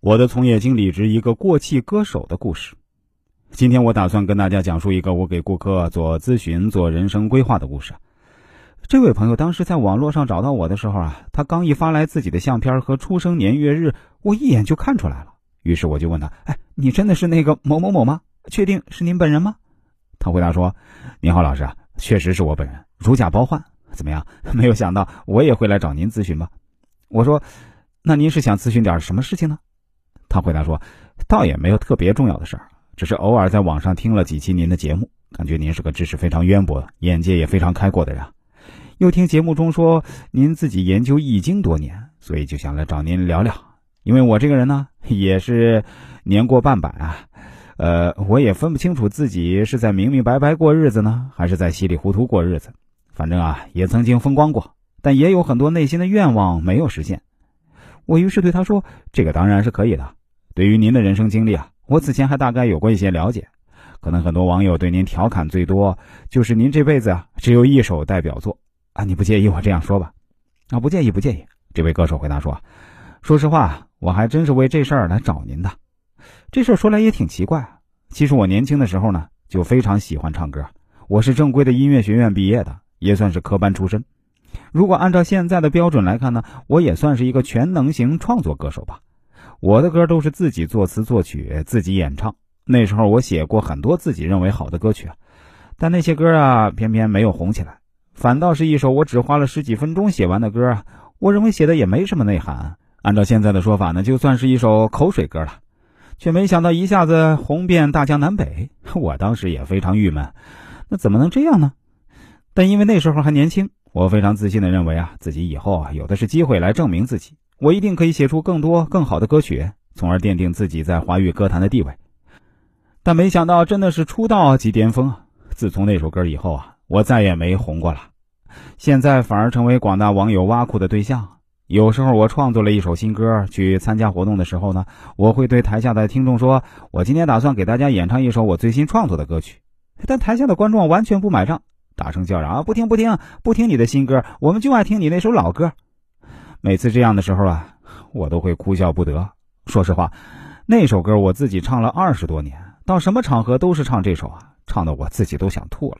我的从业经历之一个过气歌手的故事。今天我打算跟大家讲述一个我给顾客做咨询、做人生规划的故事。这位朋友当时在网络上找到我的时候啊，他刚一发来自己的相片和出生年月日，我一眼就看出来了。于是我就问他：“哎，你真的是那个某某某吗？确定是您本人吗？”他回答说：“您好，老师，确实是我本人，如假包换。怎么样？没有想到我也会来找您咨询吧？”我说：“那您是想咨询点什么事情呢？”他回答说：“倒也没有特别重要的事儿，只是偶尔在网上听了几期您的节目，感觉您是个知识非常渊博、眼界也非常开阔的人。又听节目中说您自己研究易经多年，所以就想来找您聊聊。因为我这个人呢，也是年过半百啊，呃，我也分不清楚自己是在明明白白过日子呢，还是在稀里糊涂过日子。反正啊，也曾经风光过，但也有很多内心的愿望没有实现。我于是对他说：‘这个当然是可以的。’对于您的人生经历啊，我此前还大概有过一些了解。可能很多网友对您调侃最多，就是您这辈子啊只有一首代表作啊，你不介意我这样说吧？啊，不介意，不介意。这位歌手回答说：“说实话，我还真是为这事儿来找您的。这事儿说来也挺奇怪。其实我年轻的时候呢，就非常喜欢唱歌。我是正规的音乐学院毕业的，也算是科班出身。如果按照现在的标准来看呢，我也算是一个全能型创作歌手吧。”我的歌都是自己作词作曲，自己演唱。那时候我写过很多自己认为好的歌曲，但那些歌啊，偏偏没有红起来，反倒是一首我只花了十几分钟写完的歌啊，我认为写的也没什么内涵。按照现在的说法呢，就算是一首口水歌了，却没想到一下子红遍大江南北。我当时也非常郁闷，那怎么能这样呢？但因为那时候还年轻，我非常自信的认为啊，自己以后啊有的是机会来证明自己。我一定可以写出更多更好的歌曲，从而奠定自己在华语歌坛的地位。但没想到，真的是出道即巅峰啊！自从那首歌以后啊，我再也没红过了。现在反而成为广大网友挖苦的对象。有时候我创作了一首新歌，去参加活动的时候呢，我会对台下的听众说：“我今天打算给大家演唱一首我最新创作的歌曲。”但台下的观众完全不买账，大声叫嚷：“啊，不听不听不听你的新歌，我们就爱听你那首老歌。”每次这样的时候啊，我都会哭笑不得。说实话，那首歌我自己唱了二十多年，到什么场合都是唱这首啊，唱的我自己都想吐了。